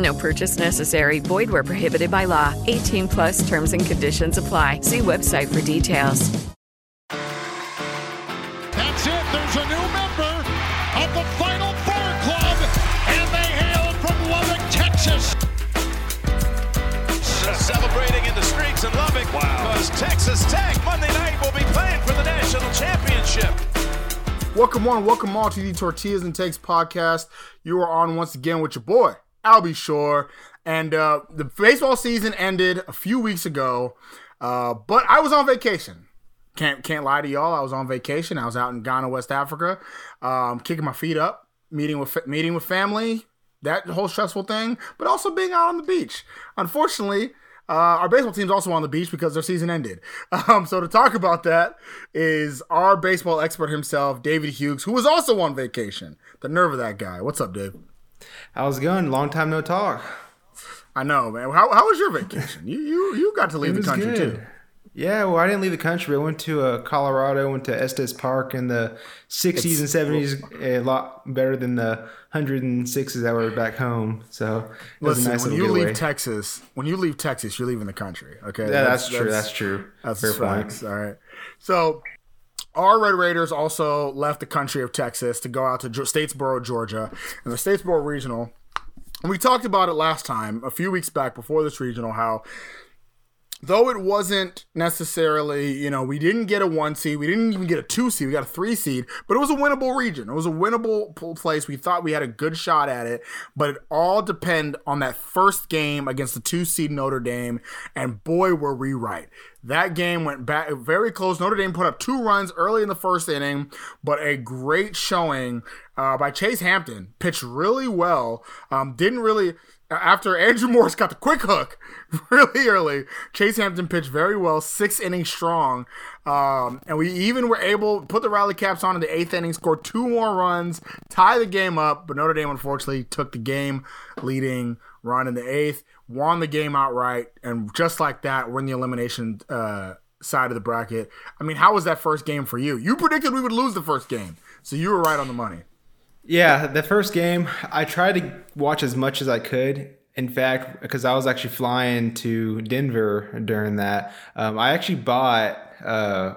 No purchase necessary. Void where prohibited by law. 18 plus terms and conditions apply. See website for details. That's it. There's a new member of the Final Four Club, and they hail from Lubbock, Texas. Celebrating in the streets in Lubbock wow. because Texas Tech Monday night will be playing for the national championship. Welcome on, welcome all to the Tortillas and Takes podcast. You are on once again with your boy, Albie sure. And uh, the baseball season ended a few weeks ago, uh, but I was on vacation. Can't can't lie to y'all. I was on vacation. I was out in Ghana, West Africa, um, kicking my feet up, meeting with meeting with family, that whole stressful thing, but also being out on the beach. Unfortunately, uh, our baseball team's also on the beach because their season ended. Um, so to talk about that is our baseball expert himself, David Hughes, who was also on vacation. The nerve of that guy. What's up, Dave? How's it going? Long time no talk. I know, man. How, how was your vacation? You you you got to leave the country good. too. Yeah, well, I didn't leave the country. I went to uh, Colorado, went to Estes Park in the 60s it's, and 70s, a lot better than the 106s that were back home. So, listen, nice when you leave Texas, when you leave Texas, you're leaving the country. Okay, yeah, that's, that's true. That's, true. That's Fair facts. All right. So, our Red Raiders also left the country of Texas to go out to Statesboro, Georgia, and the Statesboro Regional. And we talked about it last time, a few weeks back before this regional, how though it wasn't necessarily, you know, we didn't get a one seed, we didn't even get a two seed, we got a three seed, but it was a winnable region. It was a winnable place. We thought we had a good shot at it, but it all depend on that first game against the two seed Notre Dame, and boy, were we right. That game went back very close. Notre Dame put up two runs early in the first inning, but a great showing uh, by Chase Hampton. Pitched really well. Um, didn't really after Andrew Morris got the quick hook really early, Chase Hampton pitched very well, six innings strong. Um, and we even were able put the rally caps on in the eighth inning, score two more runs, tie the game up. But Notre Dame unfortunately took the game leading run in the eighth, won the game outright, and just like that, win the elimination uh, side of the bracket. I mean, how was that first game for you? You predicted we would lose the first game, so you were right on the money. Yeah, the first game, I tried to watch as much as I could. In fact, because I was actually flying to Denver during that, um, I actually bought uh,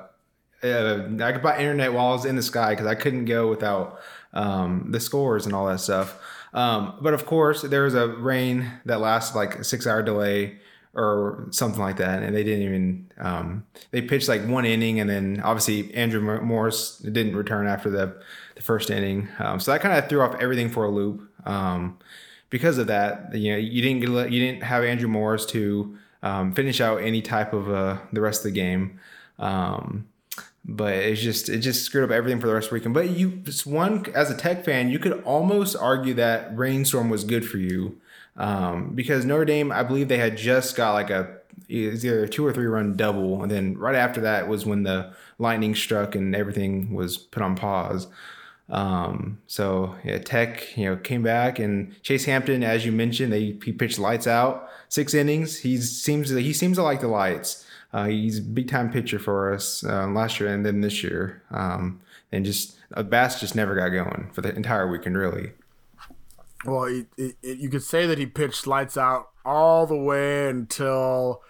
uh, I could buy internet while I was in the sky because I couldn't go without um, the scores and all that stuff. Um, but of course, there was a rain that lasted like a six hour delay or something like that, and they didn't even um, they pitched like one inning, and then obviously Andrew Morris didn't return after the the first inning, um, so that kind of threw off everything for a loop. Um, because of that, you know, you didn't get, you didn't have Andrew Morris to um, finish out any type of uh, the rest of the game. Um, but it's just it just screwed up everything for the rest of the weekend. But you, one as a Tech fan, you could almost argue that rainstorm was good for you um, because Notre Dame, I believe they had just got like a either a two or three run double, and then right after that was when the lightning struck and everything was put on pause. Um, so yeah, Tech, you know, came back and Chase Hampton, as you mentioned, they he pitched lights out, six innings. He seems he seems to like the lights. Uh, he's a big time pitcher for us uh, last year and then this year. Um, and just uh, Bass just never got going for the entire weekend, really. Well, you could say that he pitched lights out all the way until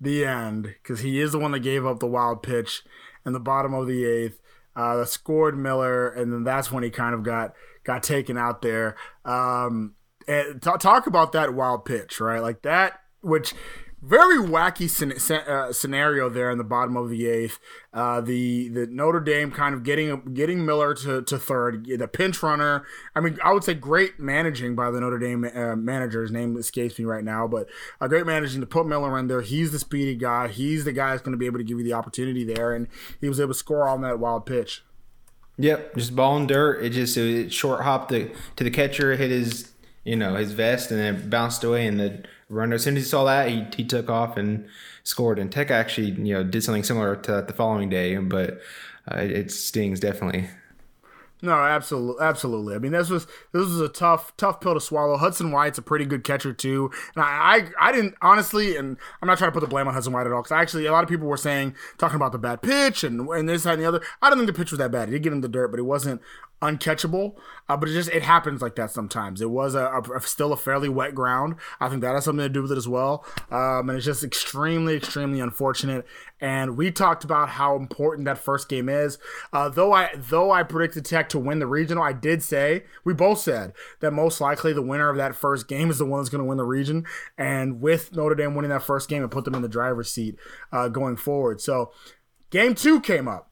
the end because he is the one that gave up the wild pitch in the bottom of the eighth. Uh, scored Miller, and then that's when he kind of got got taken out there. Um, and t- talk about that wild pitch, right? Like that, which very wacky uh, scenario there in the bottom of the eighth. Uh, the the Notre Dame kind of getting getting Miller to, to third, the pinch runner. I mean, I would say great managing by the Notre Dame uh, manager. His name escapes me right now, but a great managing to put Miller in there. He's the speedy guy. He's the guy that's going to be able to give you the opportunity there, and he was able to score on that wild pitch. Yep, just ball and dirt. It just it short hopped to, to the catcher, hit his you know his vest, and then bounced away, and the runner. As soon as he saw that, he, he took off and scored. And Tech actually, you know, did something similar to that the following day, but uh, it, it stings definitely. No, absolutely, absolutely. I mean, this was this was a tough, tough pill to swallow. Hudson White's a pretty good catcher too, and I, I, I didn't honestly, and I'm not trying to put the blame on Hudson White at all, because actually a lot of people were saying talking about the bad pitch and and this and the other. I don't think the pitch was that bad. He did get in the dirt, but it wasn't uncatchable. Uh, but it just it happens like that sometimes. It was a, a, still a fairly wet ground. I think that has something to do with it as well. Um, and it's just extremely extremely unfortunate. And we talked about how important that first game is. Uh, though I though I predicted Tech to win the regional, I did say we both said that most likely the winner of that first game is the one that's going to win the region. And with Notre Dame winning that first game, it put them in the driver's seat uh, going forward. So game two came up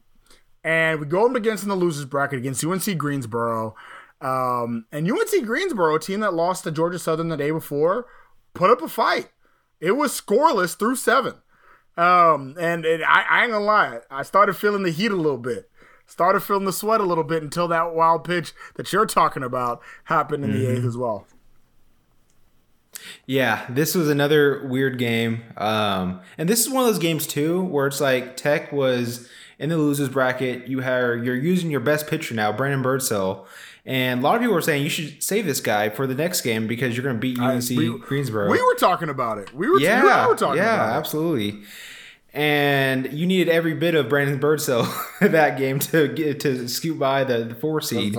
and we go up against in the losers bracket against UNC Greensboro. Um, and UNC Greensboro, a team that lost to Georgia Southern the day before, put up a fight. It was scoreless through seven. Um, and, and I, I ain't gonna lie, I started feeling the heat a little bit. Started feeling the sweat a little bit until that wild pitch that you're talking about happened in mm-hmm. the eighth as well. Yeah, this was another weird game. Um, and this is one of those games too where it's like Tech was in the losers bracket. You have you're using your best pitcher now, Brandon Birdsell. And a lot of people were saying you should save this guy for the next game because you're going to beat UNC I, we, Greensboro. We were talking about it. We were, yeah, we were talking yeah, about it. Yeah, absolutely. And you needed every bit of Brandon Birdsell that game to get to scoot by the, the four seed.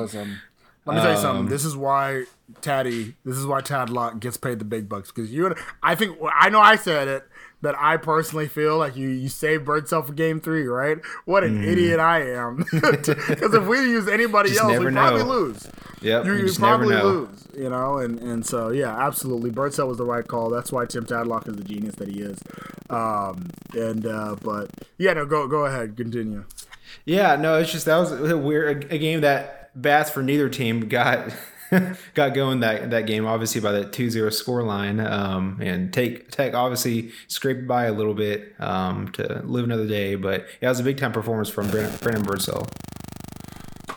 Let me tell you something. Um, this is why Taddy. This is why Tadlock gets paid the big bucks because you. I think I know I said it that I personally feel like you you saved Birdsell for game three, right? What an mm. idiot I am. Because if we use anybody just else, we probably lose. Yep, you, you, probably lose. You know, and and so yeah, absolutely. Birdsell was the right call. That's why Tim Tadlock is the genius that he is. Um, and uh, but yeah, no, go go ahead, continue. Yeah, no, it's just that was a weird a game that bats for neither team got got going that that game obviously by that 2-0 score line um, and take tech obviously scraped by a little bit um, to live another day but yeah, it was a big time performance from Brennan, Brennan.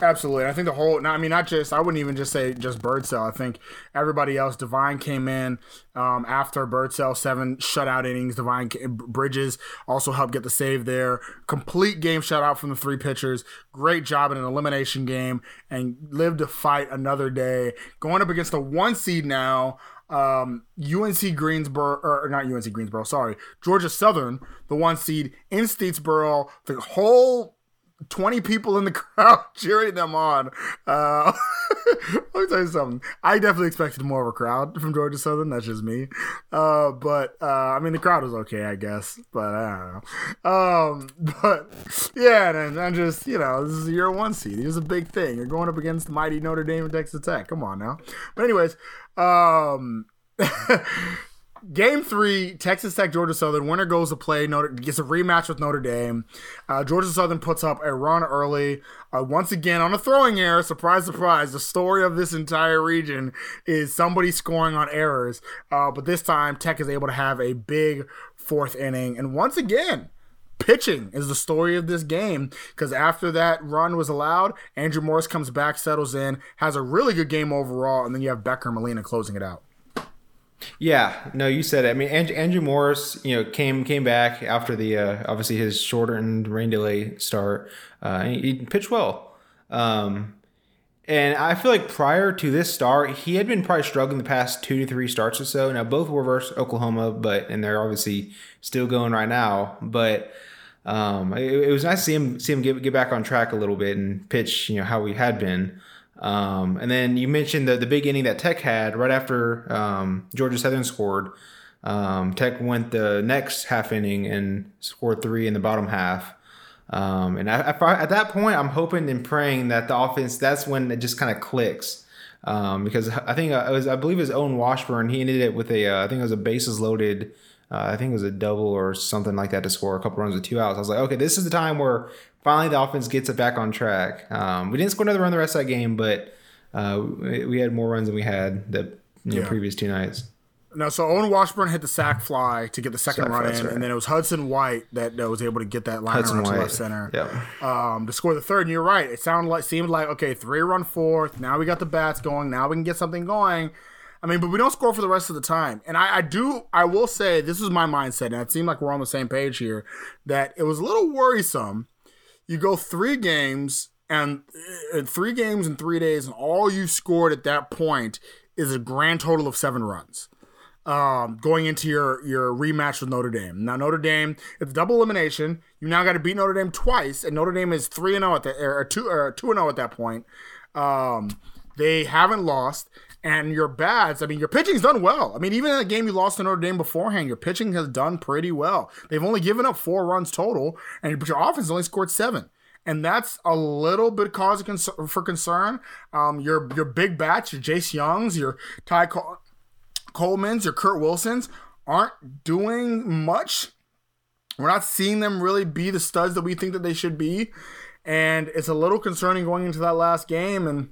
Absolutely. I think the whole, I mean, not just, I wouldn't even just say just Birdsell. I think everybody else, Devine came in um, after Birdsell, seven shutout innings. Devine Bridges also helped get the save there. Complete game shutout from the three pitchers. Great job in an elimination game and lived to fight another day. Going up against the one seed now, um, UNC Greensboro, or not UNC Greensboro, sorry, Georgia Southern, the one seed in Statesboro. The whole 20 people in the crowd cheering them on. Uh, let me tell you something. I definitely expected more of a crowd from Georgia Southern. That's just me. Uh, but uh, I mean, the crowd was okay, I guess. But I don't know. Um, but yeah, and I'm just, you know, this is your one seed. This is a big thing. You're going up against the mighty Notre Dame and Texas Tech. Come on now. But, anyways, um, Game three, Texas Tech, Georgia Southern. Winner goes to play. Notre gets a rematch with Notre Dame. Uh, Georgia Southern puts up a run early. Uh, once again on a throwing error. Surprise, surprise. The story of this entire region is somebody scoring on errors. Uh, but this time, Tech is able to have a big fourth inning. And once again, pitching is the story of this game because after that run was allowed, Andrew Morris comes back, settles in, has a really good game overall, and then you have Becker Molina closing it out. Yeah, no, you said it. I mean, Andrew, Andrew Morris, you know, came came back after the uh, obviously his shortened rain delay start. Uh, he, he, pitched well, um, And I feel like prior to this start, he had been probably struggling the past two to three starts or so. Now both were versus Oklahoma, but and they're obviously still going right now. But um, it, it, was nice to see him see him get get back on track a little bit and pitch, you know, how he had been. Um, and then you mentioned the the big inning that Tech had right after um, Georgia Southern scored. Um, Tech went the next half inning and scored three in the bottom half. Um, and I, I, at that point, I'm hoping and praying that the offense. That's when it just kind of clicks. Um, because I think uh, it was, I believe it was Owen Washburn. He ended it with a, uh, I think it was a bases loaded. Uh, I think it was a double or something like that to score a couple runs with two outs. I was like, okay, this is the time where finally the offense gets it back on track. Um, we didn't score another run the rest of that game, but uh, we had more runs than we had the you know, yeah. previous two nights. No, so Owen Washburn hit the sac fly to get the second sack run in, right. and then it was Hudson White that, that was able to get that line around to left center um, to score the third. And you're right; it sounded like seemed like okay, three run fourth. Now we got the bats going. Now we can get something going. I mean, but we don't score for the rest of the time. And I, I do, I will say, this is my mindset, and it seemed like we're on the same page here. That it was a little worrisome. You go three games and uh, three games in three days, and all you scored at that point is a grand total of seven runs um, going into your your rematch with Notre Dame. Now Notre Dame, it's double elimination. You now got to beat Notre Dame twice, and Notre Dame is three and zero oh at the or two or two and zero oh at that point. Um, they haven't lost, and your bats. I mean, your pitching's done well. I mean, even in the game you lost to Notre Dame beforehand, your pitching has done pretty well. They've only given up four runs total, and your offense only scored seven and that's a little bit of cause for concern. Um, your your big bats, your Jace Jungs, your Ty Coleman's, your Kurt Wilsons aren't doing much. We're not seeing them really be the studs that we think that they should be. And it's a little concerning going into that last game. And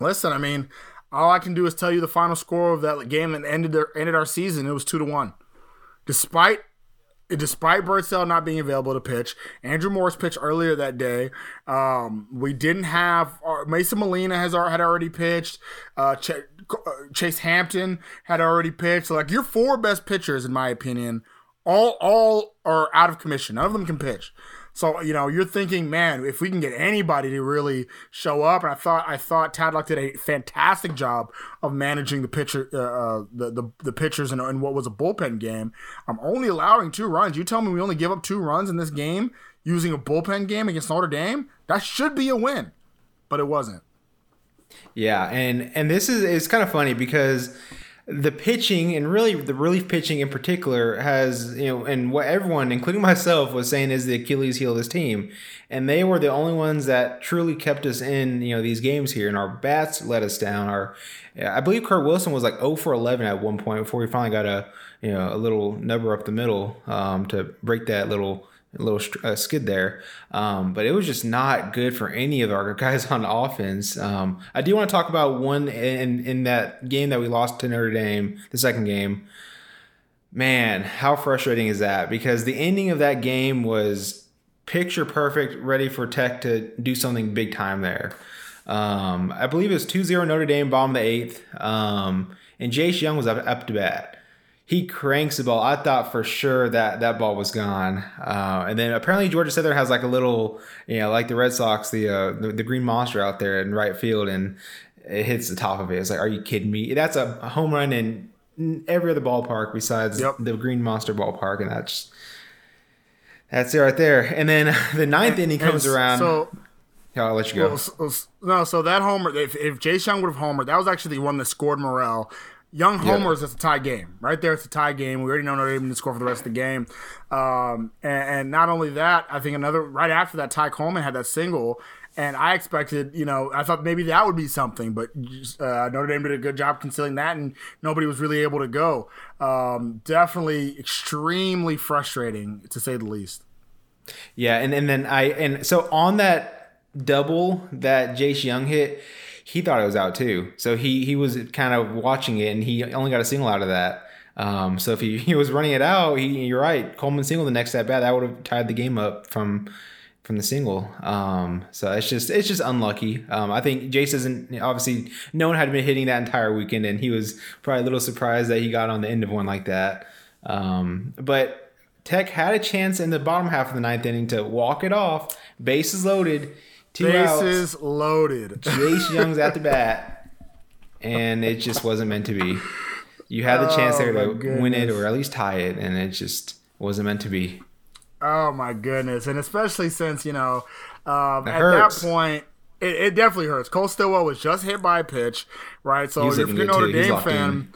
listen, I mean, all I can do is tell you the final score of that game that ended their, ended our season. It was two to one. Despite despite Birdsell not being available to pitch, Andrew Morris pitched earlier that day. Um, we didn't have uh, Mason Molina has had already pitched. Uh, Ch- uh, Chase Hampton had already pitched. Like your four best pitchers, in my opinion, all all are out of commission. None of them can pitch. So you know, you're thinking, man, if we can get anybody to really show up, and I thought I thought Tadlock did a fantastic job of managing the pitcher, uh, uh, the, the the pitchers in, in what was a bullpen game. I'm only allowing two runs. You tell me we only give up two runs in this game using a bullpen game against Notre Dame? That should be a win, but it wasn't. Yeah, and and this is it's kind of funny because the pitching and really the relief pitching in particular has you know and what everyone including myself was saying is the achilles heel of this team. And they were the only ones that truly kept us in you know these games here. And our bats let us down. Our i believe kurt wilson was like 0 for 11 at one point before he finally got a you know a little number up the middle um, to break that little a little uh, skid there. Um, but it was just not good for any of our guys on offense. Um, I do want to talk about one in in that game that we lost to Notre Dame, the second game. Man, how frustrating is that? Because the ending of that game was picture perfect, ready for Tech to do something big time there. Um, I believe it was 2-0 Notre Dame, bomb the eighth. Um, and Jace Jung was up, up to bat he cranks the ball. I thought for sure that that ball was gone. Uh, and then apparently Georgia Southern has like a little, you know, like the Red Sox, the, uh, the, the green monster out there in right field, and it hits the top of it. It's like, are you kidding me? That's a home run in every other ballpark besides yep. the green monster ballpark, and that's that's it right there. And then the ninth inning comes around. So. Yeah, I'll let you go. Well, no, so that homer, if, if Jay Jung would have homered, that was actually the one that scored Murrell. Jung homers, it's a tie game. Right there, it's a tie game. We already know Notre Dame to score for the rest of the game. Um, and, and, not only that, I think another right after that, Ty Coleman had that single. And I expected, you know, I thought maybe that would be something, but uh, Notre Dame did a good job concealing that, and nobody was really able to go. Um, definitely extremely frustrating, to say the least. Yeah, and, and then I and so on that double that Jace Jung hit, he thought it was out too. So he he was kind of watching it, and he only got a single out of that. Um, so if he, he was running it out, he, you're right. Coleman single the next at bat that would have tied the game up from from the single. Um, so it's just it's just unlucky. Um, I think Jace isn't obviously no one had been hitting that entire weekend, and he was probably a little surprised that he got on the end of one like that. Um, but Tech had a chance in the bottom half of the ninth inning to walk it off, bases loaded two Bases outs. loaded. Chase Jung's at the bat, and it just wasn't meant to be. You had the chance there Oh, to win it or at least tie it, and it just wasn't meant to be. Oh my goodness, and especially since you know, um, at hurts. that point, it, it definitely hurts. Cole Stilwell was just hit by a pitch, right? So if you're Notre Dame fan, in.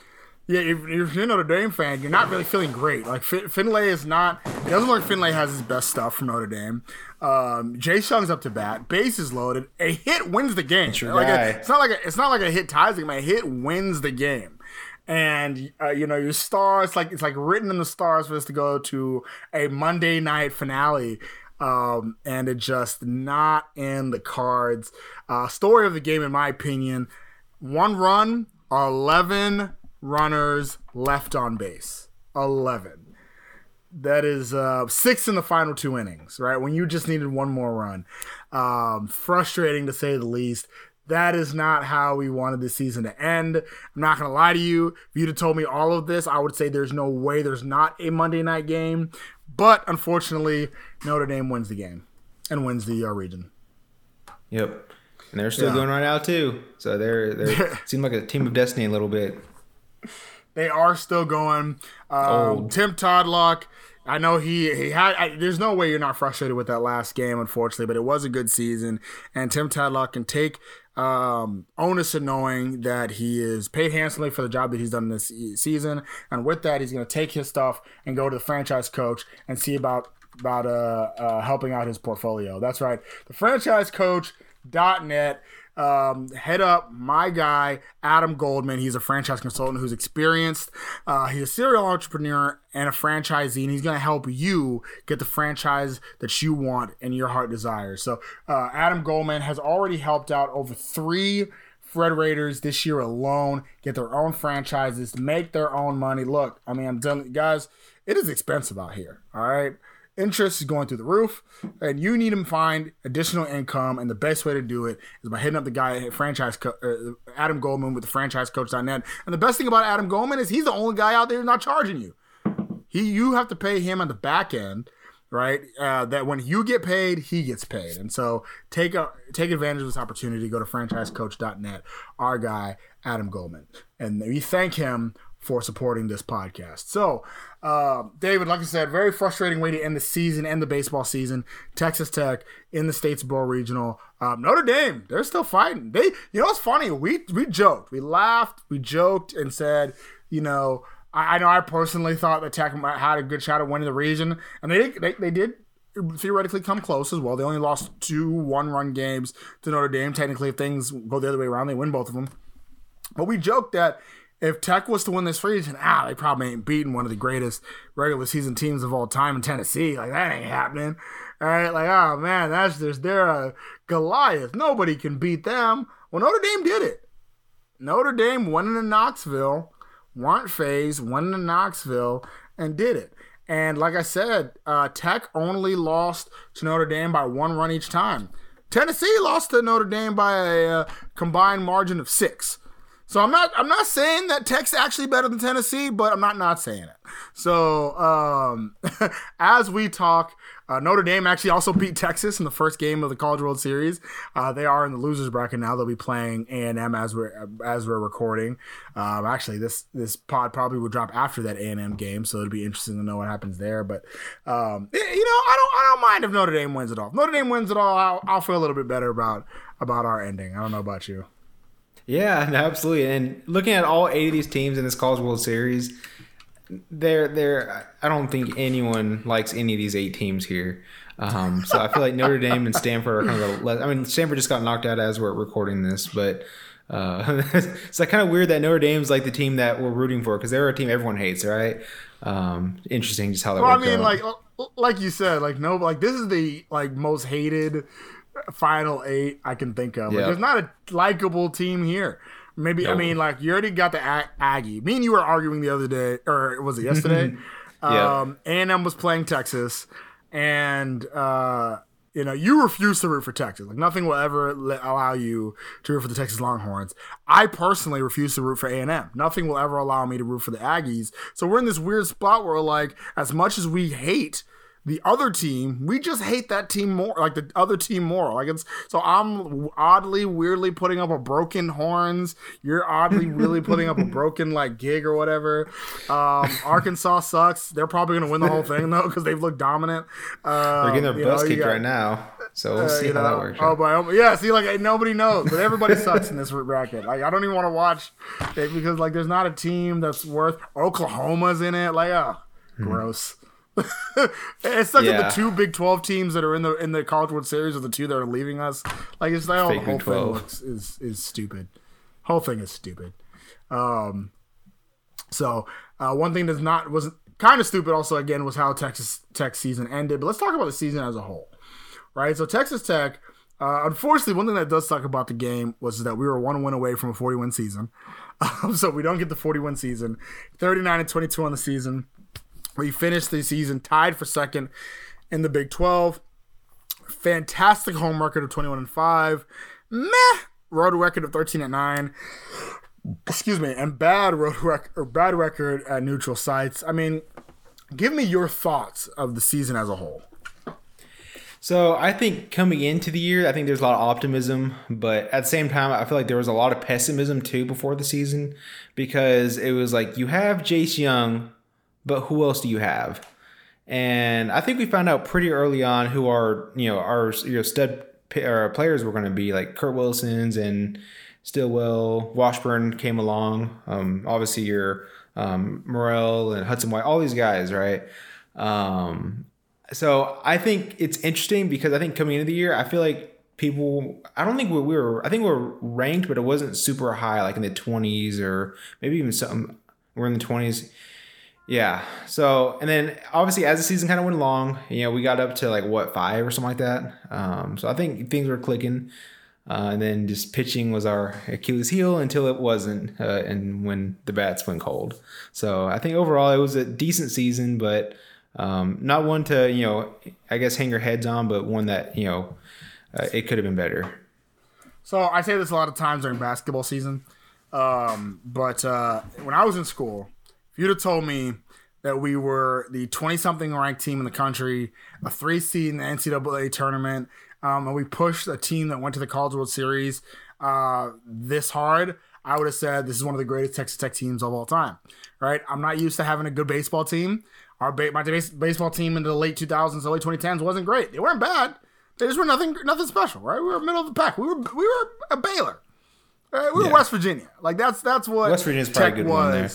yeah, if, if you're a Notre Dame fan, you're not really feeling great. Like fin- Findlay is not. It doesn't look like Findlay has his best stuff from Notre Dame. Um, Jay Jung's up to bat, base is loaded. A hit wins the game. your Like a- it's not like a, it's not like a hit ties the game. A hit wins the game and uh, you know your stars like it's like written in the stars for us to go to a Monday night finale, um, and it just not in the cards. Uh, story of the game, in my opinion, one run, eleven runners left on base, eleven. That is uh, six in the final two innings, right? When you just needed one more run. Um, frustrating to say the least. That is not how we wanted the season to end. I'm not going to lie to you. If you'd have told me all of this, I would say there's no way there's not a Monday night game. But unfortunately, Notre Dame wins the game and wins the uh, region. Yep, and they're still Yeah. going right now too. So they're they're, seem like a team of destiny a little bit. They are still going. Um. Tim Tadlock, I know he he had. I, there's no way you're not frustrated with that last game, unfortunately, but it was a good season, and Tim Tadlock can take um, onus in knowing that he is paid handsomely for the job that he's done this season, and with that, he's going to take his stuff and go to the franchise coach and see about about uh, uh, helping out his portfolio. That's right, the franchise coach net um, head up my guy adam goldman he's a franchise consultant who's experienced uh, he's a serial entrepreneur and a franchisee and he's going to help you get the franchise that you want and your heart desires so uh, adam goldman has already helped out over three Fred Raiders this year alone get their own franchises, make their own money. Look, I mean, I'm you guys, it is expensive out here. All right. Interest is going through the roof, and you need to find additional income. And the best way to do it is by hitting up the guy at franchise co- uh, Adam Goldman with the franchisecoach.net. And the best thing about Adam Goldman is he's the only guy out there who's not charging you. He, you have to pay him on the back end, right? Uh, that when you get paid, he gets paid. And so take a take advantage of this opportunity. Go to franchisecoach.net. Our guy Adam Goldman, and we thank him for supporting this podcast. So, uh, David, like I said, very frustrating way to end the season, end the baseball season. Texas Tech in the Statesboro Regional. Um, Notre Dame, they're still fighting. They, you know, it's funny? We we joked, we laughed, we joked, and said, you know, I, I know I personally thought that Tech had a good shot at winning the region, and they they, they did theoretically come close as well. They only lost two one run games to Notre Dame. Technically, if things go the other way around, they win both of them. But we joked that if Tech was to win this region, ah, they probably ain't beating one of the greatest regular season teams of all time in Tennessee. Like that ain't happening. All right, like oh man, that's just they're a Goliath. Nobody can beat them. Well, Notre Dame did it. Notre Dame went into Knoxville, weren't phased, went into Knoxville, and did it. And like I said, uh, Tech only lost to Notre Dame by one run each time. Tennessee lost to Notre Dame by a uh, combined margin of six. So I'm not I'm not saying that Tech's actually better than Tennessee, but I'm not not saying it. So um, as we talk, uh, Notre Dame actually also beat Texas in the first game of the College World Series. Uh, they are in the losers bracket now. They'll be playing A and M as we're as we're recording. Um, actually, this this pod probably will drop after that A and M game, so it'll be interesting to know what happens there. But um, you know, I don't I don't mind if Notre Dame wins it all. If Notre Dame wins it all, I'll, I'll feel a little bit better about about our ending. I don't know about you. Yeah, absolutely. And looking at all eight of these teams in this College World Series, they're they're. I don't think anyone likes any of these eight teams here. Um, so I feel like Notre Dame and Stanford are kind of. The, le- I mean, Stanford just got knocked out as we're recording this, but uh, it's like kind of weird that Notre Dame's like the team that we're rooting for because they're a team everyone hates, right? Um, interesting, just how that. Well, I mean, out. like like you said, like no, like this is the like most hated final eight I can think of. Like, there's not a likable team here. Maybe I mean, like you already got the Ag- Aggie. Me and you were arguing the other day, or was it yesterday? Yeah. Um, A&M was playing Texas, and uh, you know you refuse to root for Texas. Like nothing will ever let, allow you to root for the Texas Longhorns. I personally refuse to root for A&M. Nothing will ever allow me to root for the Aggies. So we're in this weird spot where, like, as much as we hate the other team, we just hate that team more, like the other team more. Like it's so I'm oddly, weirdly putting up a broken horns. You're oddly, really putting up a broken like gig or whatever. Um, Arkansas sucks. They're probably gonna win the whole thing though because they've looked dominant. Uh, They're getting their butts kicked right now, so we'll uh, see how know, that works. Oh, but yeah, see, like nobody knows, but everybody sucks in this bracket. Like I don't even want to watch it because like there's not a team that's worth. Oklahoma's in it. Like oh, gross. It's such yeah. like the two Big Twelve teams that are in the in the College World Series are the two that are leaving us. Like it's like oh, the whole thing looks, is is stupid. Whole thing is stupid. Um, so uh, one thing that's not was kind of stupid also again was how Texas Tech season ended. But let's talk about the season as a whole, right? So Texas Tech. Uh, unfortunately, one thing that does suck about the game was that we were one win away from a 41 season. Um, so we don't get the 41 season. 39 and 22 on the season. We finished the season tied for second in the Big 12. Fantastic home record of 21 and 5. Meh road record of 13 and 9. Excuse me, and bad road record or bad record at neutral sites. I mean, give me your thoughts of the season as a whole. So I think coming into the year, I think there's a lot of optimism, but at the same time, I feel like there was a lot of pessimism too before the season because it was like you have Jace Jung, but who else do you have? And I think we found out pretty early on who our you know our you know stud players were going to be like Kurt Wilson's and Stilwell, Washburn came along. Um, obviously your um, Murrell and Hudson White, all these guys, right? Um, so I think it's interesting because I think coming into the year, I feel like people i don't think we, we were i think we are ranked but it wasn't super high like in the 20s or maybe even some we're in the 20s yeah. So, and then obviously as the season kind of went along, you know, we got up to like what five or something like that. Um, so I think things were clicking. Uh, and then just pitching was our Achilles heel until it wasn't, uh, and when the bats went cold. So I think overall it was a decent season, but um, not one to you know, I guess hang your heads on, but one that you know, uh, it could have been better. So I say this a lot of times during basketball season, um, but uh, when I was in school, if you'd have told me that we were the 20 something ranked team in the country, a three seed in the NCAA tournament, um, and we pushed a team that went to the College World Series uh, this hard, I would have said this is one of the greatest Texas Tech teams of all time. Right? I'm not used to having a good baseball team. Our ba- my base- baseball team in the late 2000s, early 2010s wasn't great. They weren't bad. They just were nothing, nothing special. Right? We were middle of the pack. We were, we were a Baylor. Right? We were yeah. West Virginia. Like that's that's what West Virginia's probably a good was. one there.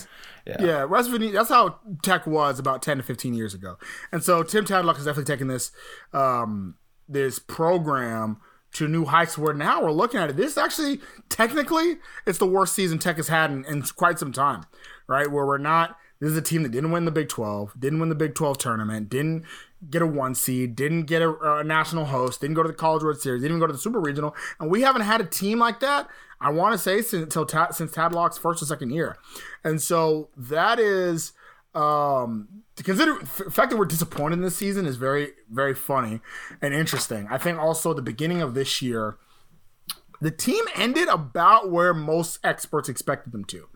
Yeah. yeah. That's how Tech was about ten to fifteen years ago, and so Tim Tadlock has definitely taken this um, this program to new heights. Where now we're looking at it. This actually, technically, it's the worst season Tech has had in, in quite some time, right? Where we're not. This is a team that didn't win the Big Twelve, didn't win the Big Twelve tournament, didn't get a one seed, didn't get a, a, national host, didn't go to the College World Series, didn't even go to the Super Regional, and we haven't had a team like that I want to say since since Tadlock's first or second year, and so that is um to consider the fact that we're disappointed in this season is very very funny and interesting. I think also the beginning of this year, the team ended about where most experts expected them to.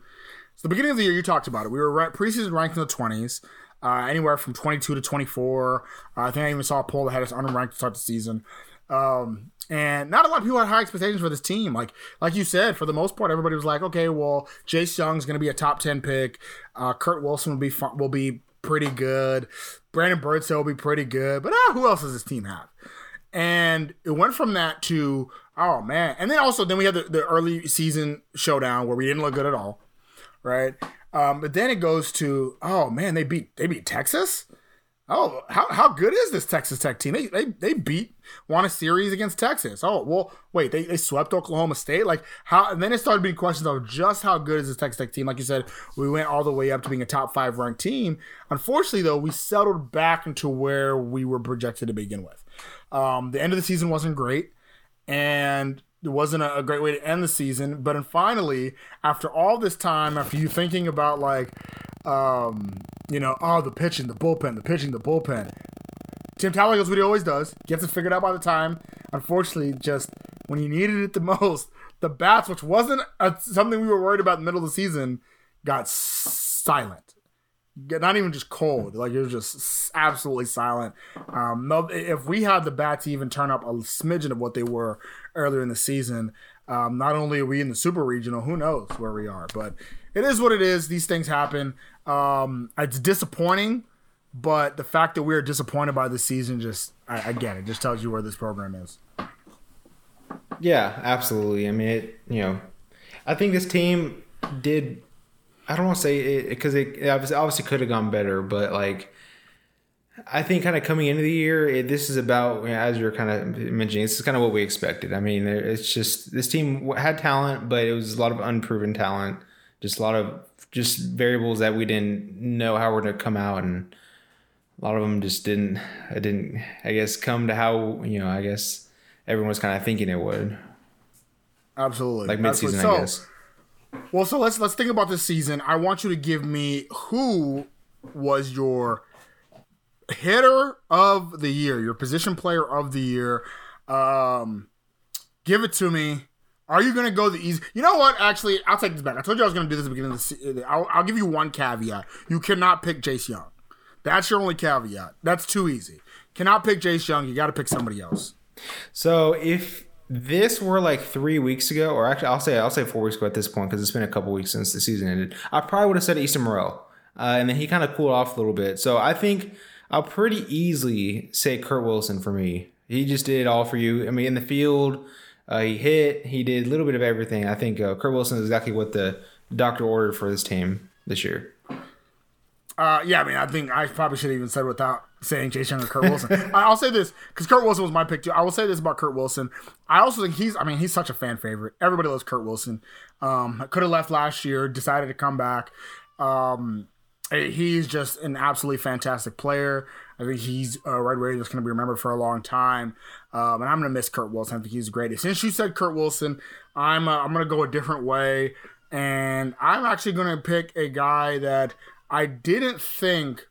So the beginning of the year, you talked about it. We were preseason ranked in the twenties. Uh, anywhere from 22 to 24. Uh, I think I even saw a poll that had us unranked to start the season. Um, and not a lot of people had high expectations for this team. Like like you said, for the most part, everybody was like, okay, well, Jace Jung's going to be a top ten pick. Uh, Kurt Wilson will be fun, will be pretty good. Brandon Birdsell will be pretty good. But ah, who else does this team have? And it went from that to oh man, and then also then we had the, the early season showdown where we didn't look good at all, right? Um, but then it goes to oh man, they beat they beat Texas. Oh, how, how good is this Texas Tech team? They, they they beat won a series against Texas. Oh well, wait they, they swept Oklahoma State. Like how? And then it started being questions of just how good is this Texas Tech team? Like you said, we went all the way up to being a top five ranked team. Unfortunately, though, we settled back into where we were projected to begin with. Um, the end of the season wasn't great, and it wasn't a, great way to end the season. But and finally, after all this time, after you thinking about like um, you know, oh, the pitching, the bullpen, the pitching, the bullpen. Tim Tadlock does what he always does, gets it figured out by the time. Unfortunately, just when he needed it the most, the bats, which wasn't a, something we were worried about in the middle of the season, got silent. Not even just cold. Like it was just absolutely silent. Um, if we had the bats even turn up a smidgen of what they were earlier in the season, um, not only are we in the super regional, who knows where we are, but it is what it is. These things happen. Um, it's disappointing, but the fact that we are disappointed by the season just, I, again, it just tells you where this program is. Yeah, absolutely. I mean, it, you know, I think this team did. I don't want to say it because it, it obviously could have gone better, but like I think kind of coming into the year, it, this is about as you're kind of mentioning. This is kind of what we expected. I mean, it's just this team had talent, but it was a lot of unproven talent. Just a lot of just variables that we didn't know how we're going to come out, and a lot of them just didn't. I didn't. I guess come to how you know. I guess everyone was kind of thinking it would. Absolutely, like midseason. So, I guess. Well, so let's let's think about this season. I want you to give me who was your hitter of the year, your position player of the year. Um, give it to me. Are you going to go the easy? You know what? Actually, I'll take this back. I told you I was going to do this at the beginning of the. I'll, I'll give you one caveat. You cannot pick Jace Jung. That's your only caveat. That's too easy. Cannot pick Jace Jung. You got to pick somebody else. So if this were like three weeks ago, or actually, I'll say I'll say four weeks ago at this point because it's been a couple weeks since the season ended. I probably would have said Easton Murrell, uh, and then he kind of cooled off a little bit. So I think I'll pretty easily say Kurt Wilson for me. He just did all for you. I mean, in the field, uh, he hit, he did a little bit of everything. I think uh, Kurt Wilson is exactly what the doctor ordered for this team this year. Uh, yeah, I mean, I think I probably should have even said without saying Chase Jung or Kurt Wilson. I'll say this because Kurt Wilson was my pick too. I will say this about Kurt Wilson. I also think he's, I mean, he's such a fan favorite. Everybody loves Kurt Wilson. Um, could have left last year, decided to come back. Um, he's just an absolutely fantastic player. I think he's a Red Raider that's going to be remembered for a long time. Um, and I'm going to miss Kurt Wilson. I think he's great. Since you said Kurt Wilson, I'm uh, I'm going to go a different way, and I'm actually going to pick a guy that I didn't think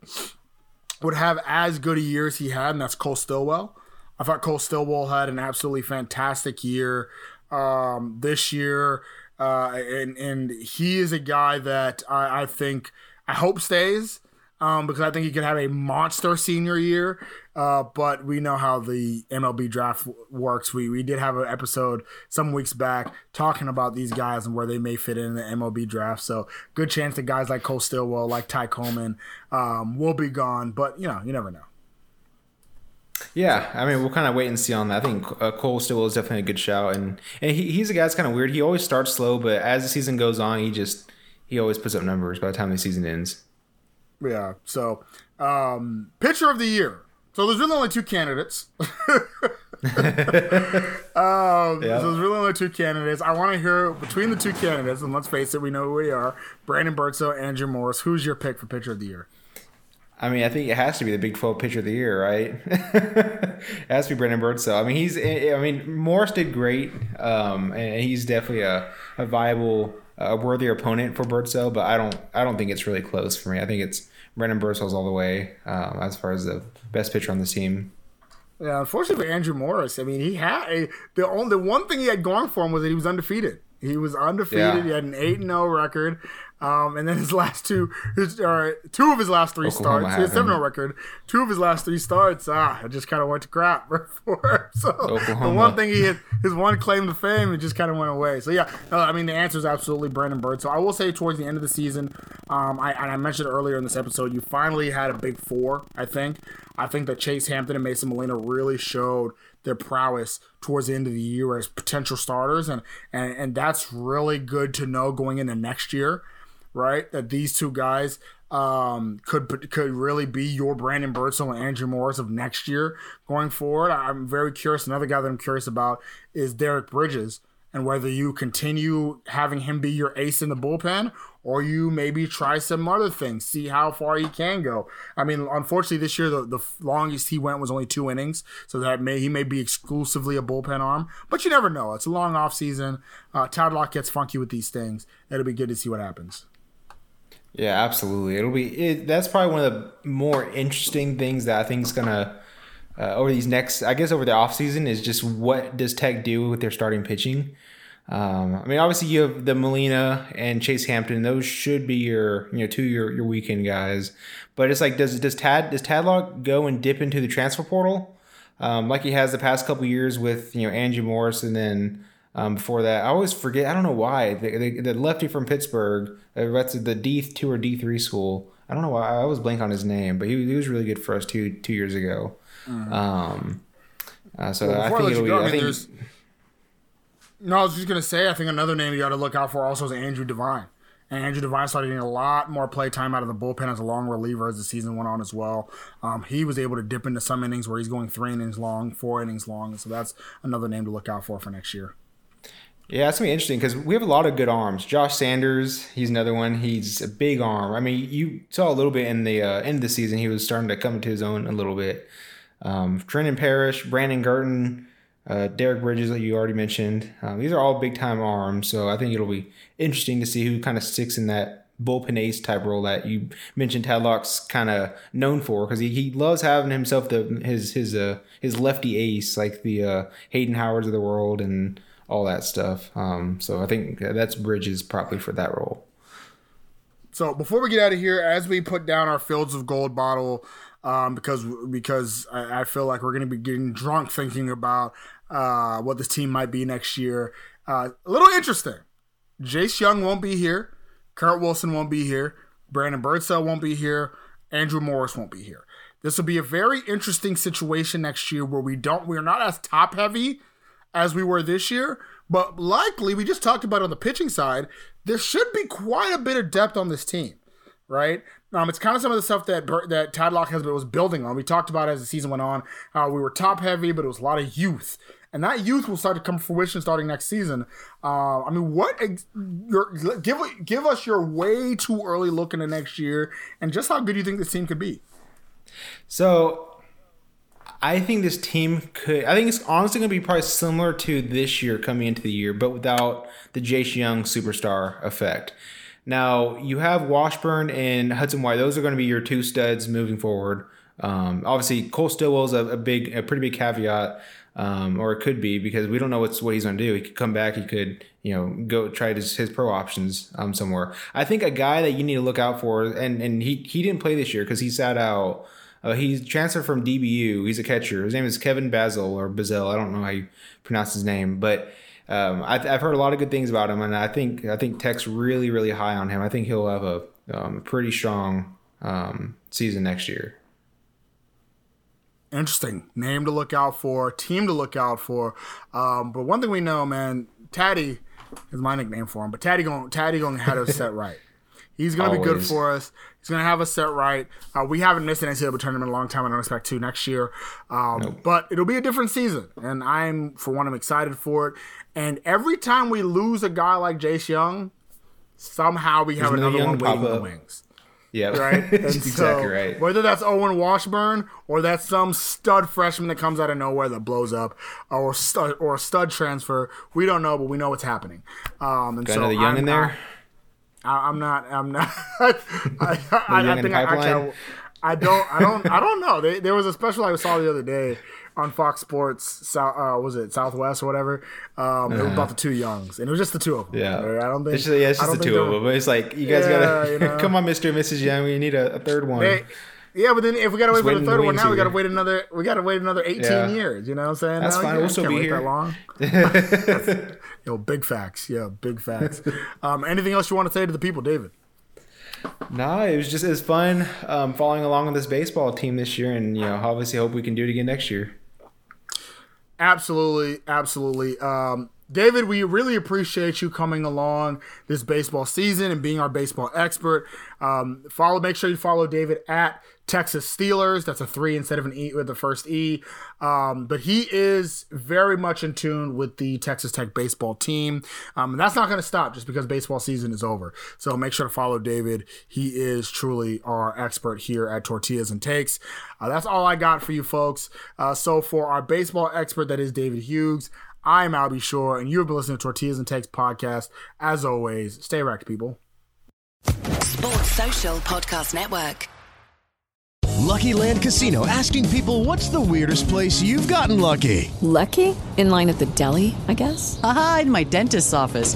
would have as good a year as he had, and that's Cole Stilwell. I thought Cole Stilwell had an absolutely fantastic year um, this year, uh, and and he is a guy that I, I think I hope stays um, because I think he could have a monster senior year. Uh, but we know how the MLB draft works. We we did have an episode some weeks back talking about these guys and where they may fit in the MLB draft. So good chance that guys like Cole Stilwell, like Ty Coleman, um, will be gone. But you know, you never know. Yeah, I mean, we'll kind of wait and see on that. I think uh, Cole Stilwell is definitely a good shout, and and he, he's a guy that's kind of weird. He always starts slow, but as the season goes on, he just he always puts up numbers by the time the season ends. Yeah. So, um, pitcher of the year. So there's really only two candidates. um, yeah. So there's really only two candidates. I want to hear between the two candidates, and let's face it, we know who we are: Brandon Birdsell, Andrew Morris. Who's your pick for pitcher of the year? I mean, I think it has to be the Big 12 pitcher of the year, right? it has to be Brandon Birdsell. I mean, he's. I mean, Morris did great, um, and he's definitely a, a viable, a worthy opponent for Birdsell. But I don't. I don't think it's really close for me. I think it's Brandon Birdsell's all the way um, as far as the best pitcher on this team. Yeah, unfortunately for Andrew Morris, I mean, he had a, the only the one thing he had going for him was that he was undefeated. He was undefeated. Yeah. He had an eight and zero record. Um, and then his last two, his, uh, two of his last three Oklahoma starts, he seven zero record. Two of his last three starts, ah, it just kind of went to crap for him. So Oklahoma. the one thing he had, his one claim to fame, it just kind of went away. So yeah, no, I mean the answer is absolutely Brandon Bird. So I will say towards the end of the season, um, I and I mentioned earlier in this episode, you finally had a big four. I think. I think that Chase Hampton and Mason Molina really showed their prowess towards the end of the year as potential starters, and and and that's really good to know going into next year right? That these two guys um, could could really be your Brandon Birdsell and Andrew Morris of next year going forward. I'm very curious. Another guy that I'm curious about is Derek Bridges and whether you continue having him be your ace in the bullpen or you maybe try some other things, see how far he can go. I mean, unfortunately, this year the, the longest he went was only two innings, so that may he may be exclusively a bullpen arm. But you never know. It's a long off season. Uh, Tadlock gets funky with these things. It'll be good to see what happens. Yeah, absolutely. It'll be it, that's probably one of the more interesting things that I think is gonna uh, over these next, I guess, over the offseason is just what does Tech do with their starting pitching. Um, I mean, obviously you have the Molina and Chase Hampton. Those should be your you know two your your weekend guys. But it's like does does Tad does Tadlock go and dip into the transfer portal um, like he has the past couple years with you know Andrew Morris and then um, before that I always forget I don't know why the, the, the lefty from Pittsburgh uh, that's the D two or D three school. I don't know why I always blank on his name, but he, he was really good for us two two years ago. Mm-hmm. Um, uh, so well, I think it'll be. Go, I, mean, think, no, I was just gonna say. I think another name you got to look out for also is Andrew Devine. And Andrew Devine started getting a lot more play time out of the bullpen as a long reliever as the season went on as well. Um, he was able to dip into some innings where he's going three innings long, four innings long. So that's another name to look out for for next year. Yeah, it's gonna be interesting because we have a lot of good arms. Josh Sanders, he's another one. He's a big arm. I mean, you saw a little bit in the uh, end of the season. He was starting to come into his own a little bit. Um, Trendan Parish, Brandon Garton, uh, Derek Bridges, that you already mentioned. Um, these are all big time arms, so I think it'll be interesting to see who kind of sticks in that bullpen ace type role that you mentioned Tadlock's kind of known for because he, he loves having himself the his his uh his lefty ace like the uh, Hayden Howards of the world and all that stuff. Um, so I think that's Bridges probably for that role. So before we get out of here, as we put down our Fields of Gold bottle, um, because because I, I, feel like we're going to be getting drunk thinking about uh, what this team might be next year. Uh, a little interesting. Jace Jung won't be here. Kurt Wilson won't be here. Brandon Birdsell won't be here. Andrew Morris won't be here. This will be a very interesting situation next year where we don't we're not as top heavy as we were this year, but likely we just talked about on the pitching side, there should be quite a bit of depth on this team, right? Um, it's kind of some of the stuff that that Tadlock has been was building on. We talked about as the season went on how we were top heavy, but it was a lot of youth, and that youth will start to come to fruition starting next season. Uh, I mean, what your, give give us your way too early look into next year, and just how good you think this team could be. So, I think this team could. I think it's honestly going to be probably similar to this year coming into the year, but without the Jace Jung superstar effect. Now you have Washburn and Hudson White; those are going to be your two studs moving forward. Um, obviously, Cole Stilwell's a, a big, a pretty big caveat, um, or it could be because we don't know what's what he's going to do. He could come back. He could, you know, go try his, his pro options um, somewhere. I think a guy that you need to look out for, and and he he didn't play this year because he sat out. Uh, he's transferred from DBU. He's a catcher. His name is Kevin Basil or Bazel. I don't know how you pronounce his name, but um, I, have heard a lot of good things about him, and I think I think Tech's really really high on him. I think he'll have a um, pretty strong um, season next year. Interesting name to look out for, team to look out for. Um, but one thing we know, man, Taddy is my nickname for him. But Taddy going Taddy going to have us set right. He's going to be good for us. He's going to have us set right. Uh, we haven't missed an NCAA tournament in a long time. I don't expect to next year. Um, nope. But it'll be a different season. And I'm, for one, I'm excited for it. And every time we lose a guy like Jace Jung, somehow we have There's another one waiting in the wings. Yeah, right. that's exactly right. Whether that's Owen Washburn or that's some stud freshman that comes out of nowhere that blows up, or stud or a stud transfer, we don't know, but we know what's happening. Um, and Got so another young I'm in there. I, am not. I'm not. I, I, I, I think I, actually, I, don't. I don't. I don't know. They, there was a special I saw the other day on Fox Sports. South, uh, was it Southwest or whatever? Um, uh-huh. It was about the two Jungs, and it was just the two of them. Yeah, I don't think. It's just, yeah, it's just the two of them. But it's like you guys yeah, gotta you know, come on, Mister and Mrs. Jung. We need a, a third one. They, yeah, but then if we gotta wait for the third one now, we gotta wait another. We gotta wait another eighteen yeah. years. You know what I'm saying? That's now, fine. We'll still be here. That long. Yo, big facts. Yeah, big facts. Um, anything else you want to say to the people, David? Nah, it was just as fun um, following along with this baseball team this year, and you know, obviously, hope we can do it again next year. Absolutely, absolutely. Um, David, we really appreciate you coming along this baseball season and being our baseball expert. Um, follow, make sure you follow David at Texas Steelers. That's a three instead of an E with the first E. Um, but he is very much in tune with the Texas Tech baseball team. Um, and that's not going to stop just because baseball season is over. So make sure to follow David. He is truly our expert here at Tortillas and Takes. Uh, that's all I got for you folks. Uh, so for our baseball expert, that is David Hughes. I'm Albie Shore, and you've been listening to Tortillas and Takes podcast. As always, stay wrecked, people. Sports Social Podcast Network. Lucky Land Casino asking people what's the weirdest place you've gotten lucky? Lucky? In line at the deli, I guess? Aha, in my dentist's office.